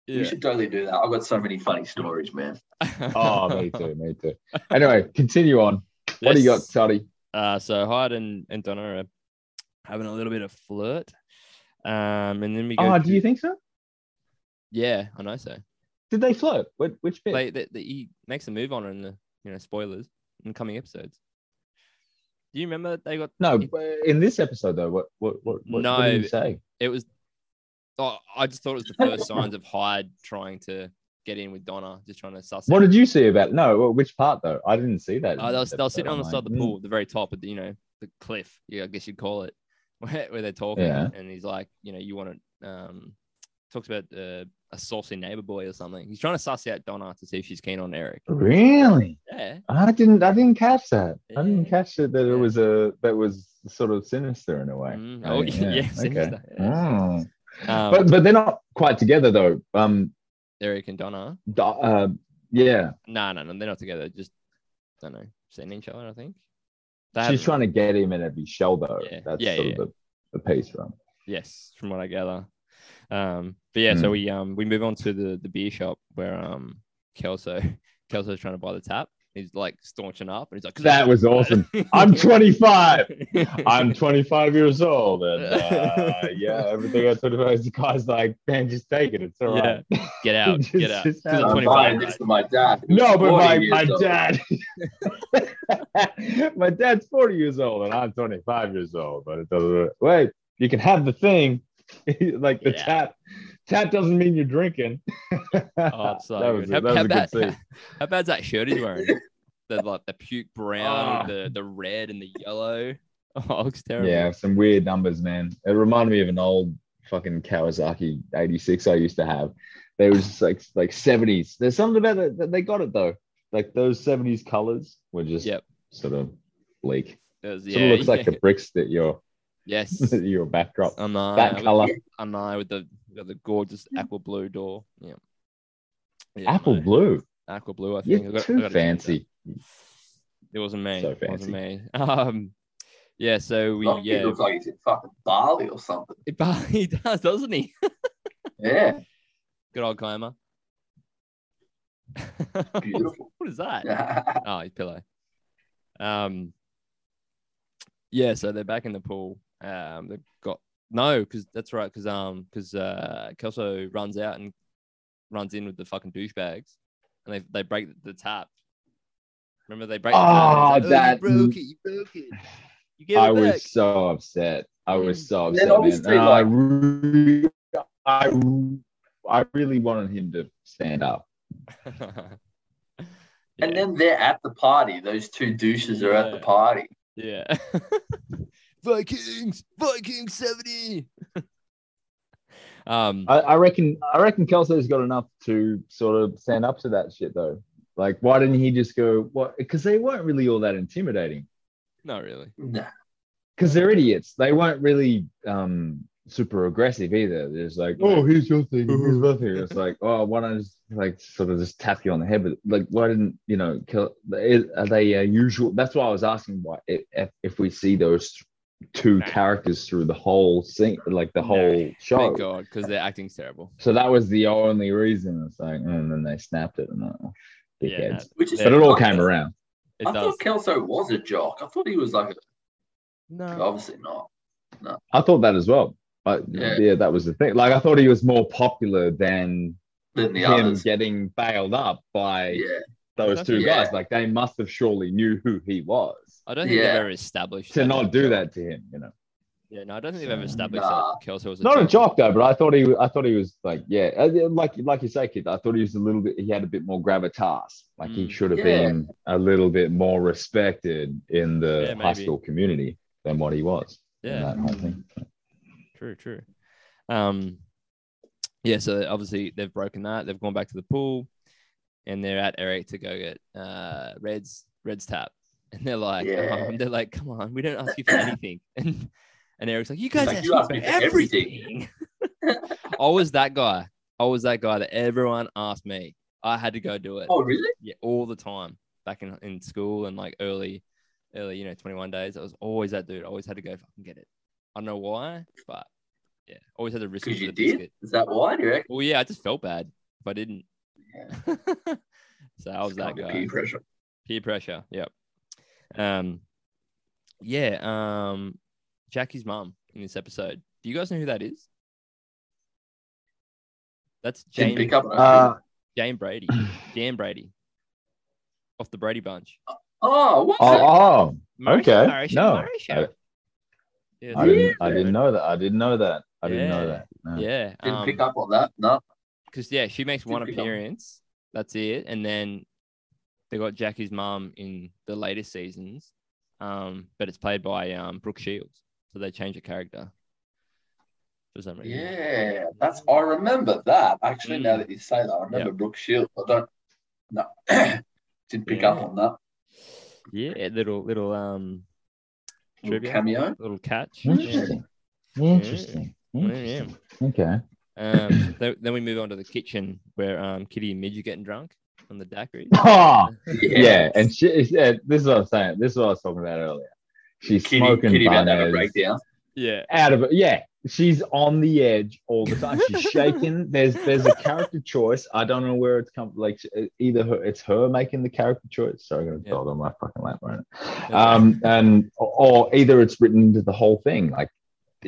we should totally do that. I've got so many funny stories, man. Oh, me too, me too. Anyway, continue on. What do you got, Yes. Toddy? Uh, so Hyde and, and Donna are having a little bit of flirt. Um, and then we go. Oh, to- do you think so? Yeah, I know so. Did they flirt? Which, which bit? They, they, they, he makes a move on her in the you know spoilers in coming episodes. Do you remember they got? no, in this episode though, what what what, what, what did No. he say? It was. Oh, I just thought it was the first signs of Hyde trying to get in with Donna, just trying to suss. What out. did you see about? No, which part though? I didn't see that. Oh, in they were, they were sitting on the side of the pool, at the very top of the, you know, the cliff. Yeah, I guess you'd call it, where, where they're talking. Yeah. And he's like, you know, you want to, um, talks about uh, a saucy neighbor boy or something. He's trying to suss out Donna to see if she's keen on Eric. Really? Yeah. I didn't. I didn't catch that. I didn't catch it that Yeah. it was a that was sort of sinister in a way. Mm, oh, yeah, sinister, yeah. Oh. Um, But but they're not quite together though. Um. Eric and Donna. Do- Uh. Yeah. No, no, no, they're not together. Just I don't know, seeing each other. I think. They She's haven't- trying to get him in every shell though. Yeah. That's Yeah, sort yeah, of the, the piece from. Yes, from what I gather. Um, but yeah, so Mm. we um we move on to the the beer shop where um Kelso Kelso's trying to buy the tap. He's like staunching up, and he's like, That was awesome. I'm 25. I'm 25 years old, and uh, yeah, everything I told about the guy's like, man, just take it. It's all right. get out, Just- get out. just 'Cause I'm 25, buying right? this for my dad. No, but my, my old. dad, my dad's 40 years old, and I'm 25 years old. But it doesn't. Wait, you can have the thing, like the Yeah. tap. Tap doesn't mean you're drinking. Oh, it's so that was, how, that how bad, good scene. how bad's that shirt he's wearing? the like the puke brown, Ah. the the red and the yellow. Oh, it looks terrible. Yeah, some weird numbers, man. It reminded me of an old fucking Kawasaki 86 I used to have. They was just like like 70s. There's something about it that they got it though. Like those 70s colors were just Yep. sort of bleak. It was- Sort yeah, of looks like the bricks that your yes. your backdrop. I that with- color. I know with the with the gorgeous aqua blue door. Yeah. Yeah, Apple mate. blue. Aqua blue. I think. You're I too gotta change that. fancy. It wasn't me. So It wasn't fancy. me. Um. Yeah. So we Like, He yeah. looks like he's in fucking Bali or something. he does, doesn't he? Yeah, Good old Koma. beautiful. what is that? Oh, his pillow. Um. Yeah, so they're back in the pool. Um, they've got no, because that's right, because um, because uh, Kelso runs out and runs in with the fucking douchebags, and they they break the tap. Remember they break. the tap Oh, and like, that- you broke it, you broke it. You get I it back. was so upset. I was Mm. so upset, then man. obviously, And I, like- re- I, I really wanted him to stand up. And then they're at the party. Those two douches are at the party. yeah. Vikings, Vikings seventy. um, I, I reckon. I reckon Kelso's got enough to sort of stand up to that shit, though. Like, why didn't he just go? What? Because they weren't really all that intimidating. not really. Nah. Because they're idiots. They weren't really um super aggressive either. They're just like, oh, here's your thing, here's my thing. It's like, oh, why don't I just like sort of just tap you on the head? But like, why didn't you know? Kill, are they uh, usual? That's why I was asking why if, if we see those two Nah. characters through the whole thing, like the Nah. whole show. Thank God, because their acting's terrible. So that was the only reason. It's like, and then they snapped it, and oh, Yeah, dickheads. Which is but it all fucking- came around. It I does. thought Kelso was a jock. I thought he was like, a, No. obviously not. No, I thought that as well. But Yeah. yeah. that was the thing. Like I thought he was more popular than Than the him others. getting bailed up by Yeah. Those two Yeah. guys. Like they must have surely knew who he was I don't think Yeah. they've ever established to that not do a that to him. You know, Yeah, no, I don't think they've ever established Nah. that Kelso was a not a jock. jock though. But I thought he, I thought he was like, yeah, uh, like like you say, kid. I thought he was a little bit. He had a bit more gravitas. Like he Mm. should have Yeah. been a little bit more respected in the Yeah, high school community than what he was. Yeah, that whole thing. true, true. Um, yeah, so obviously they've broken that. They've gone back to the pool, and they're at Eric to go get uh Reds Reds tap, and they're like, Yeah. um, they're like, come on, we don't ask you for anything, and and Eric's like, you guys like, ask "You me for everything. I was that guy. I was that guy that everyone asked me. I had to go do it. Oh, really? Yeah, all the time back in, in school and like early, early, you know, 21 days. I was always that dude. I always had to go fucking get it. I don't know why, but yeah, always had to risk it Because you the did? biscuit. Is that why? Do you reckon? Well, yeah, I just felt bad if I didn't. Yeah. so I was that Kind of guy. Peer pressure. Peer pressure. Yep. Um, yeah. Um, Jackie's mom in this episode. Do you guys know who that is? That's Didn't Jane. pick up. Uh, Jane Brady. Jan Brady. Off the Brady Bunch. oh, what? oh, oh, Marcia, Okay, Marcia, no, Marcia. Yeah, I didn't. I didn't know that. I didn't know that. I didn't know that. No. Yeah. Didn't um, pick up on that. No. Because yeah, she makes one Didn't appearance. That's it, and then they got Jackie's mum in the latest seasons, um, but it's played by um Brooke Shields, so they changed the character. for some reason. Yeah, that's I remember that. Actually, now Mm. that you say that, I remember Brooke Shields. I don't no didn't pick up on that. Yeah, little little um Little Trivia. cameo. little catch. Yeah. Interesting. Interesting. Yeah, yeah. Interesting. Okay. Um, then, then we move on to the kitchen where um Kitty and Midge are getting drunk on the daiquiri. Oh, yeah. And she, yeah, this is what I'm saying. This is what I was talking about earlier. She's Kitty, smoking Kitty about to have a breakdown. Yeah. out of it. Yeah. She's on the edge all the time. She's shaking. There's there's a character choice. I don't know where it's come. Like either her, it's her making the character choice. Sorry, I'm gonna Yeah. throw on my fucking lap right now. Um, and or either it's written into the whole thing. Like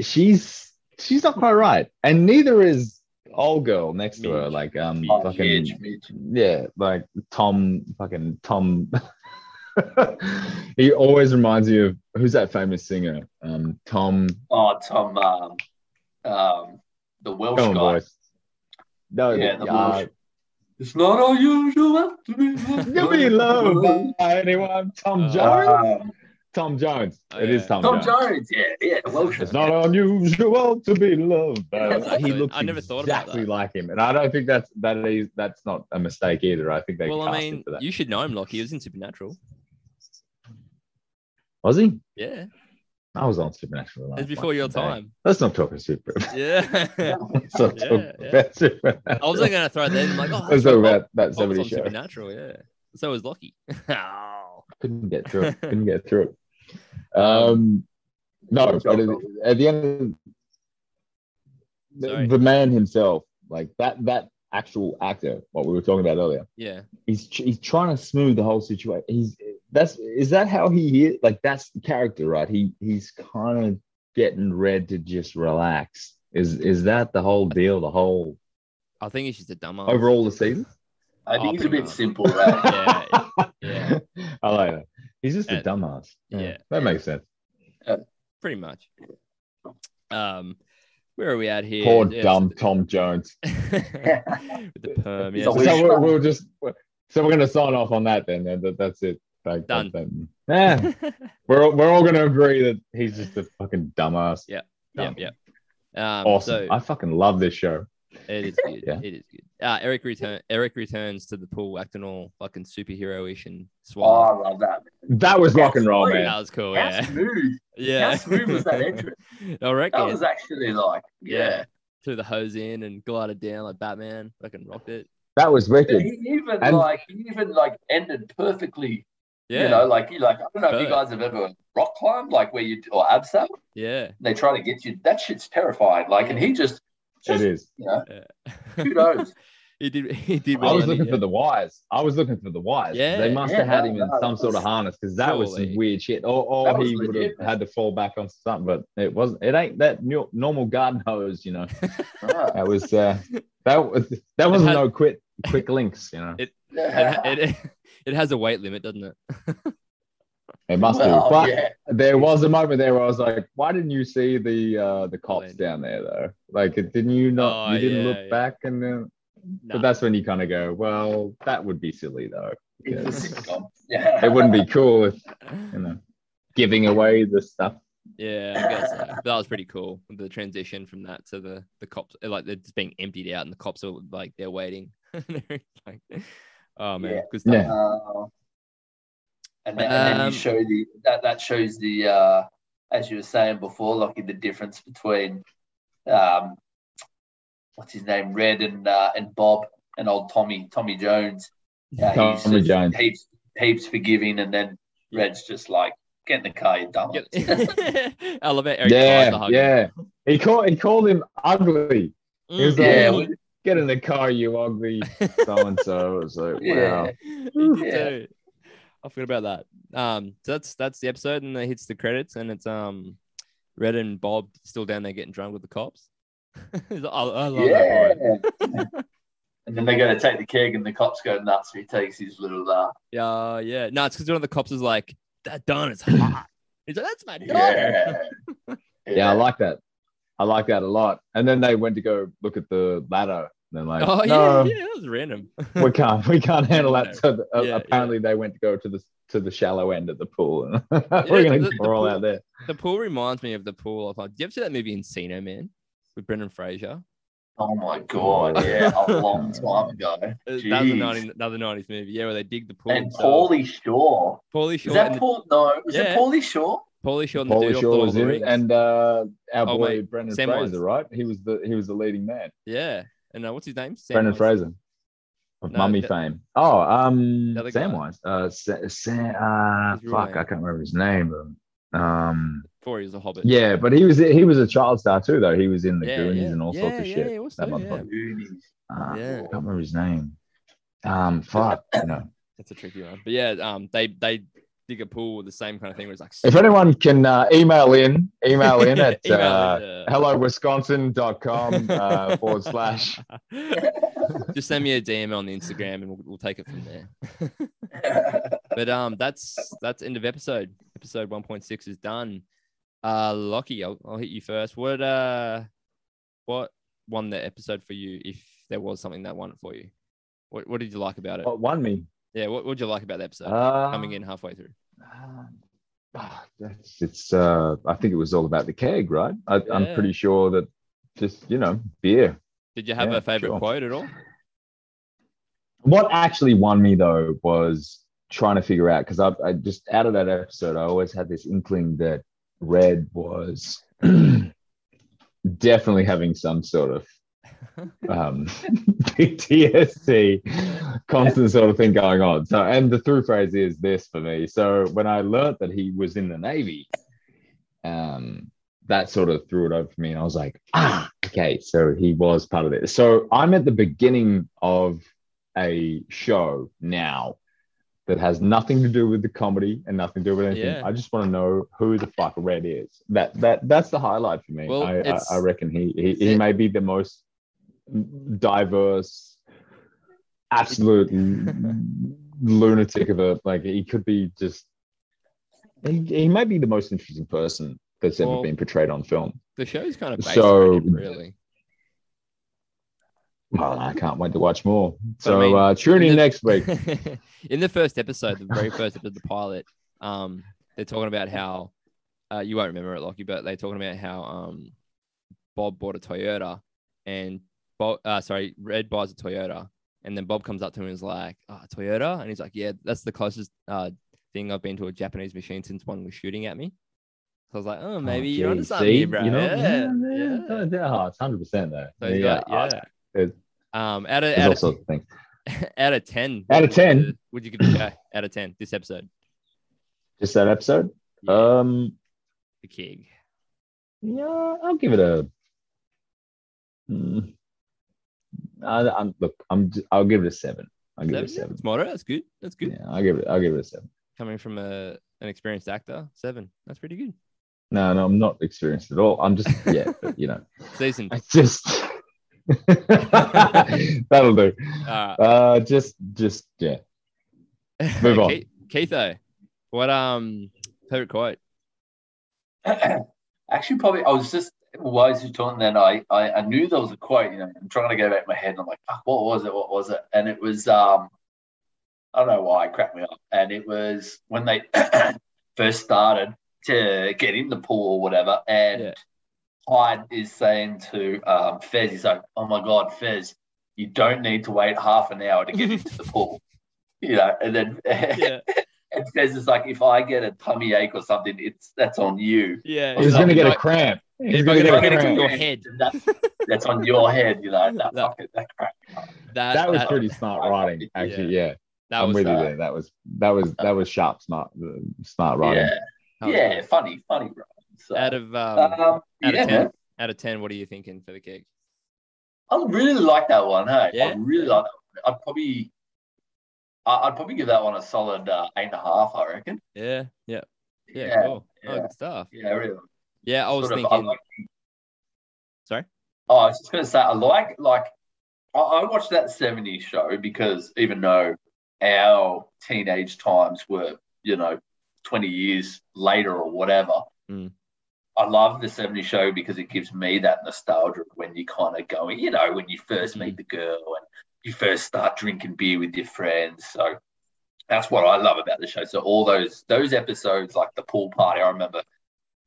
she's she's not quite right, and neither is old girl next to her. Like um, Oh, fucking Midge, Midge. yeah, like Tom, fucking Tom. he always reminds me of who's that famous singer? Um, Tom. Oh, Tom, um, um, the Welsh guy. No, Yeah, the uh, Welsh. It's not unusual to be loved. to be loved by anyone. Tom Uh, Jones. Tom Jones. Oh, It is. Tom, Tom Jones. Jones, yeah, yeah, the Welsh. It's not unusual to be loved. by That's anyone. he looks I never thought about exactly that. like him, and I don't think that's that is that's not a mistake either. I think they Well, cast I mean, for that. you should know him, Lockie. He was in Supernatural. Was he? Yeah, I was on Supernatural. it was before your fucking day. time. Let's not talk about Super. Yeah. Let's not Yeah, talk yeah. about Supernatural. I wasn't gonna throw it then. I'm like, oh, Let's that's talk about that 70 show. Supernatural. Yeah. So was Lockie. oh. Couldn't get through it. Couldn't get through it. Um, no, but at, at the end, the, the man himself, like that, that actual actor, what we were talking about earlier, Yeah. he's he's trying to smooth the whole situation. He's that's is that how he is? Like that's the character, right? He he's kind of getting Red to just relax. Is is that the whole deal? The whole I think he's just a dumbass. overall the season? I Oh, think he's a bit much. simple, right? Yeah. Yeah. I like that. He's just a dumbass. yeah. that makes sense. Pretty much. Um, where are we at here? Poor Yeah, dumb Tom Jones. with the perm. Yeah. So- we'll, we'll just so we're gonna sign off on that then. That, that's it. Done. that- yeah, we're all- we're all gonna agree that he's just a fucking dumbass. Yeah. Dumb. yeah. Yeah. Um, Awesome. So I fucking love this show. it is good. Yeah. It is good. Uh, Eric return. Eric returns to the pool, acting all fucking superhero-ish and Oh, I love that. That was rock and roll, That man. that was cool. How Yeah. smooth. Yeah. How smooth was that entrance? I reckon. That was actually like, Yeah. yeah. Threw the hose in and glided down like Batman. Fucking rocked it. That was wicked. he even And- like he even like ended perfectly. Yeah. You know, like you like I don't know if you guys have ever rock climbed, like where you or abseil. yeah. They try to get you. That shit's terrifying. Like, and he just, It just is. you know, yeah. kudos. he did. He did. I Well was on it, looking yeah. for the wires. I was looking for the wires. Yeah. They must Yeah, have had no, him in no, some sort of harness because that was some weird shit. Or, or he would have had to fall back on something, but it wasn't. It ain't that new, normal garden hose, you know. That was uh, that was that wasn't had- no quick quick links, you know. It- Yeah. It, it, it has a weight limit, doesn't it? It must Well, do. But yeah. there was a moment there where I was like, why didn't you see the uh the cops down there though? Like didn't you not Oh, you didn't yeah, look yeah. back and then Nah. but that's when you kind of go, well, that would be silly though. It's a Because sitcom. Yeah. it wouldn't be cool if you know giving away the stuff. Yeah, I guess so. That was pretty cool. The transition from that to the the cops, like they're just being emptied out, and the cops are like they're waiting. They're like, oh man, Yeah. good stuff. Yeah. Uh, and then, and then Um, you show the that that shows the uh, as you were saying before, like the difference between um, what's his name, Red and uh, and Bob and old Tommy Tommy Jones. Uh, he's Tommy just Jones. heaps heaps forgiving, and then Red's just like get in the car, you dumb. Get- I love it. Eric tries to Yeah, yeah. He called he called him ugly. He was Mm. like, Yeah, get in the car, you ugly so and so. It's like, Yeah. wow. Yeah. I forgot about that. Um, so that's that's the episode, and it hits the credits, and it's um, Red and Bob still down there getting drunk with the cops. I, I love yeah. that part. and then they go to take the keg, and the cops go nuts. So he takes his little uh, Yeah, yeah. No, it's because one of the cops is like, "That donut's hot." He's like, "That's my donut." yeah. Yeah, I like that. I like that a lot. And then they went to go look at the ladder. And they're like, Oh no, yeah, yeah, that was random. we can't, we can't handle that. So the, uh, Yeah, apparently they went to go to the to the shallow end of the pool. And we're Yeah, gonna the- the crawl pool- out there. the pool reminds me of the pool. Of, do you ever see that movie Encino Man with Brendan Fraser. Oh my god, yeah, a long time ago. That was Jeez. another, another 90s movie. Yeah, where they dig the pool. And themselves. Pauly Shore. Paulie Is that and the- Paul? No, was Yeah. it Pauly Shore? Pauly Shore and Paulie dude Shaw was in it, and uh, our Oh, boy mate, Brendan Samwise. Fraser, right? He was the he was the leading man. yeah. And uh, what's his name? Brendan Samwise. Fraser of No, Mummy the- fame. Oh, um, The. Samwise. Uh, Sa- Sa- uh, fuck, name. I can't remember his name. Um, Before he was a hobbit. yeah, but he was he was a child star too, though. He was in the yeah, Goonies yeah. and all yeah, sorts of yeah, shit. that yeah. motherfucker. Uh, Yeah. I can't remember his name. Um, fuck, you know. That's a tricky one. But yeah, um, they they dig a pool with the same kind of thing. Where it's like If anyone can uh, email in, email in at Email uh, in, uh, hellowisconsin.com uh, forward slash. Just send me a DM on the Instagram and we'll, we'll take it from there. But um, that's that's end of episode. Episode one point six is done. Uh, Lockie, I'll, I'll hit you first. What uh, what won the episode for you? If there was something that won it for you, what what did you like about it? What won me? Yeah, what would you like about the episode? Uh, Coming in halfway through. Um, ah, that's it's. Uh, I think it was all about the keg, right? I, I'm Yeah. pretty sure that just you know beer. Did you have yeah, a favorite sure. quote at all? What actually won me though was trying to figure out because I, I just out of that episode, I always had this inkling that Red was definitely having some sort of um, PTSD, constant sort of thing going on. So, and the through phrase is this for me. So, when I learnt that he was in the Navy, um, that sort of threw it over for me, and I was like, ah, okay, so he was part of it. So, I'm at the beginning of a show now that has nothing to do with the comedy and nothing to do with anything. Yeah. I just want to know who the fuck Red is. That that that's the highlight for me. Well, I, I, I reckon he he, he it- may be the most diverse, absolute lunatic of a like. He could be just. He, he might be the most interesting person that's ever been portrayed on film. The show's kind of So- him, really. Well, I can't wait to watch more. But I So mean, uh, tune in in the- next week. in the first episode, the very first episode, of the pilot, um, they're talking about how uh, you won't remember it, Lockie, but they're talking about how um, Bob bought a Toyota and Bob, uh, sorry, Red buys a Toyota, and then Bob comes up to him and is like, "Ah, Toyota," and he's like, "Yeah, that's the closest uh, thing I've been to a Japanese machine since one was shooting at me." So I was like, "Oh, maybe Oh, you're onto geez, something here, bro." You know, yeah, yeah, yeah. yeah, oh, it's hundred percent there. So got- yeah. It- Um, out of out of, sorts of things. out of ten, Out of 10? would you- would you give it a out of ten this episode? Just that episode. Yeah, Um, the King. yeah, I'll give it a. Mm, I, I'm look. I'm. I'll give it a seven. I'll give it a Seven? seven. It's moderate. That's good. That's good. Yeah, I'll give it. I'll give it a seven. Coming from a an experienced actor, seven. That's pretty good. No, no, I'm not experienced at all. I'm just yeah, but, you know, Seasoned. I just. That'll do. Uh, Uh, just, just yeah. Move on. Keith, Keitho, what um favorite quote? Actually, probably I was just while I was talking. Then I, I I knew there was a quote. You know, I'm trying to go back in my head. And I'm like, fuck, what was it? What was it? And it was um, I don't know why it cracked me up. And it was when they first started to get in the pool or whatever. And Yeah. Hyde is saying to um, Fez, he's like, oh my god, Fez, you don't need to wait half an hour to get into the pool. You know, and then Yeah, and Fez is like, if I get a tummy ache or something, it's that's on you. yeah. He's he's gonna get a cramp. He's He's gonna gonna get a get a cramp. your head. That, that's on your head, you know. That, That- fucking, that crap. That, That was pretty smart writing, actually. Yeah, That I'm was with you uh, there. That was that was that was sharp, smart, uh, smart writing. Yeah, yeah, funny, funny, bro. So, Out of um, um, out yeah, of ten, man. out of ten, what are you thinking for the keg? I really like that one. Hey, Yeah? I really like that one. I'd probably, I'd probably give that one a solid uh, eight and a half. I reckon. Yeah, yeah, yeah. Yeah, cool. Oh, good stuff. Yeah, really. Yeah, I was Sort of, I thinking. like- Sorry. Oh, I was just going to say, I like like I, I watched that '70s show because even though our teenage times were, you know, 20 years later or whatever, Mm. I love the '70s show because it gives me that nostalgia of when you kind of going, you know, when you 1st Mhm. meet the girl and you first start drinking beer with your friends. So that's what I love about the show. So all those those episodes, like the pool party, I remember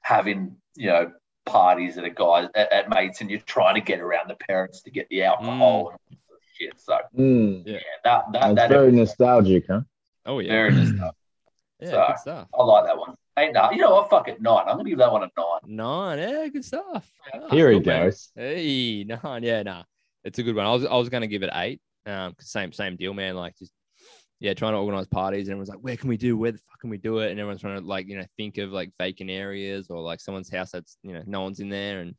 having, you know, parties at a guy at, at mates, and you're trying to get around the parents to get the alcohol and all that shit. So Mm. yeah, that that, That's that very nostalgic, huh? Oh yeah. very good stuff. yeah, so- good stuff. I like that one. Ain't no, you know what? Fuck it, nine. I'm gonna give that one a nine. Nine. Yeah, good stuff. Here he cool, man. goes. Hey, nine. Yeah, nah. It's a good one. I was I was gonna give it eight. Um, 'cause same same deal, man. Like just yeah, trying to organize parties and everyone's like, where can we do? Where the fuck can we do it? And everyone's trying to like, you know, think of like vacant areas or like someone's house that's you know, no one's in there. And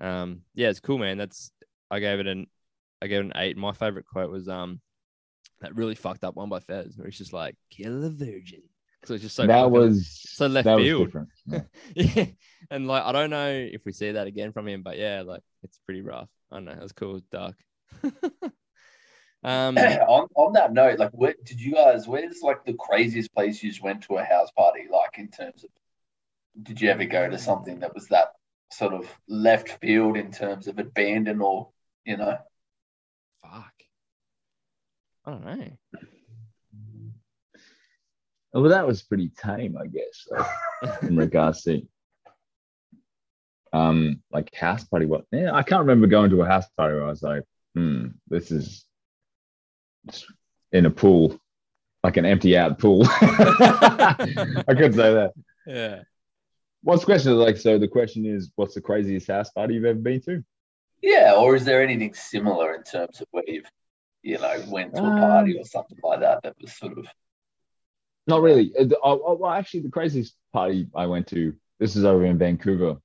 um, yeah, it's cool, man. That's I gave it an I gave it an eight. My favorite quote was um that really fucked up one by Fez, where it's just like, kill a virgin. So it's just so that was so left that field. was different. Yeah. yeah. And like I don't know if we see that again from him, but yeah, like it's pretty rough. I don't know. That's cool. Dark. um on, on that note, like, where did you guys? Where's like the craziest place you just went to a house party? Like, in terms of, did you ever go to something that was that sort of left field in terms of abandoned or you know? fuck. I don't know. Well, that was pretty tame, I guess, like, in regards to um like house party. What? Yeah, I can't remember going to a house party where I was like, hmm, this is in a pool, like an empty out pool. I could say that. Yeah. What's the question? Like, so the question is, what's the craziest house party you've ever been to? Yeah, or is there anything similar in terms of where you've, you know, went to a party Um, or something like that that was sort of Not really. Uh, oh, oh, well, actually, the craziest party I went to, this is over in Vancouver,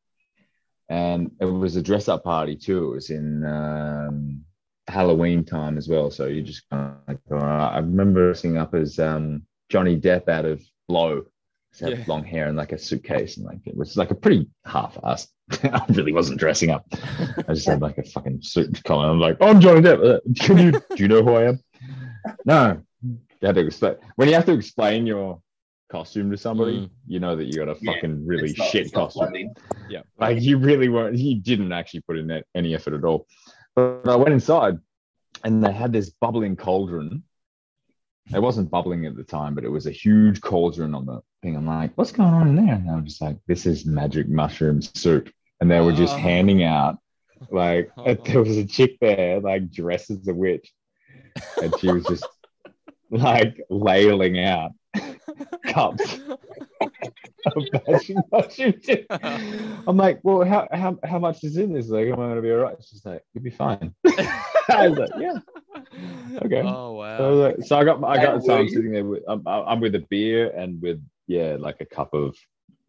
and it was a dress up party too. It was in um, Halloween time as well. So you just kind of like. I remember dressing up as um, Johnny Depp out of Blow. Just had Yeah. long hair and like a suitcase, and like it was like a pretty half-assed. I really wasn't dressing up. I just had like a fucking suit collar. I'm like, I'm Johnny Depp. Uh, Can you do you know who I am? No. You had to explain when you have to explain your costume to somebody, Mm. you know that you got a Yeah, fucking really it's not- shit costume. bloody. Yeah. Like you really weren't. He didn't actually put in that, any effort at all. But I went inside, and they had this bubbling cauldron. It wasn't bubbling at the time, but it was a huge cauldron on the thing. I'm like, what's going on in there? And they were just like, this is magic mushroom soup. And they were just Oh. handing out, like, there was a chick there, like, dressed as a witch. And she was just, like, ladling out cups of magic mushroom soup. I'm like, well, how, how, how much is in this? Like, am I going to be all right? She's like, you'll be fine. I was like, yeah. Okay. Oh wow. So, I like, so I got, I got, so I'm sitting there with, I'm, I'm with a beer and with, yeah, like a cup of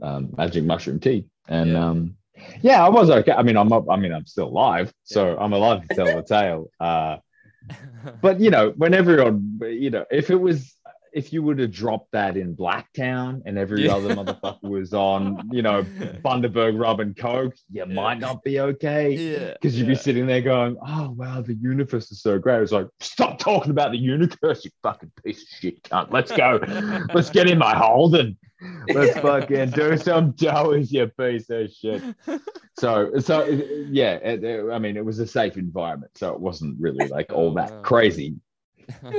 um, magic mushroom tea. And, Yeah. um, yeah, I was okay. I mean, I'm up, I mean, I'm still alive, so I'm alive to tell the tale. Uh, but you know, when everyone, you know, if it was, if you would have dropped that in Blacktown and every Yeah. other motherfucker was on, you know, Bundaberg Rum and Coke, you might not be okay. yeah. Because you'd be sitting there going, "Oh wow, the universe is so great." It's like, stop talking about the universe, you fucking piece of shit cunt. Let's go. Let's get in my Holden. Let's fucking do some dough, with your piece of shit. So, so yeah, it- it- I mean, it was a safe environment, so it wasn't really like all Oh, that wow. crazy.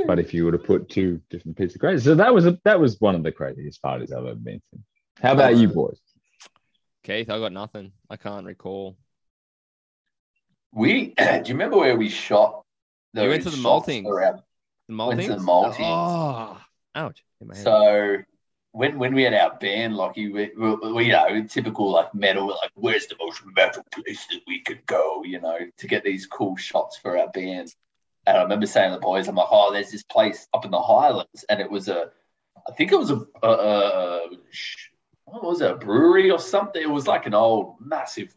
But if you would have put two different pieces of crazy, so that was a, that was one of the craziest parties I've ever been to. How about you uh, boys? Keith, I got nothing. I can't recall. We do you remember where we shot? You went to the shots Maltings. around- The Went to Maltings? the Maltings. Oh, ouch. Hit my head. So when when we had our band, like we, we, we you know typical like metal, like where's the most metal place that we could go, you know, to get these cool shots for our band. And I remember saying to the boys, I'm like, oh, there's this place up in the Highlands, and it was a, I think it was a, a, a what was it, a brewery or something? It was like an old massive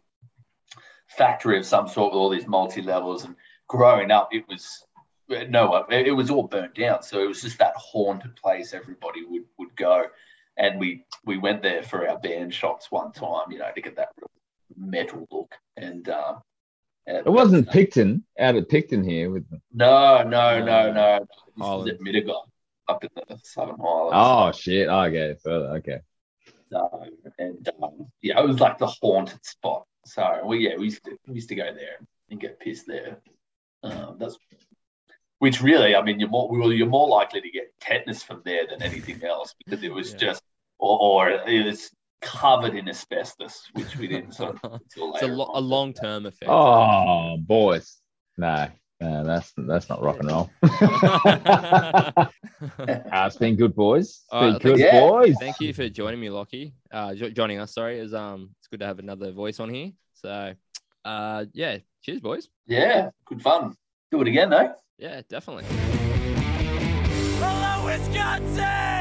factory of some sort with all these multi levels. And growing up, it was no, it, it was all burnt down. So it was just that haunted place everybody would would go. And we we went there for our band shots one time, you know, to get that real metal look. And um, It wasn't Picton out at Picton here with the No, no, no, no. This was Highlands. at Mittagong, up in the Southern Highlands. Oh shit! Okay, further. Okay. Um, and um, yeah, it was like the haunted spot. So we yeah, we used to we used to go there and get pissed there. Um, that's which really, I mean, you're more well, you're more likely to get tetanus from there than anything else because it was Yeah. just or, or it was covered in asbestos, which we didn't sort of until It's a, lo- a long term effect. Oh, boys. No, no, that's that's not rock and roll. Ah, it's been good, boys. It's All been right, good, thank- yeah. boys. Thank you for joining me, Lockie. Uh, jo- joining us. Sorry, is um, it's good to have another voice on here. So, uh, yeah, cheers, boys. Yeah, good fun. Do it again, though. Yeah, definitely. Hello, Wisconsin!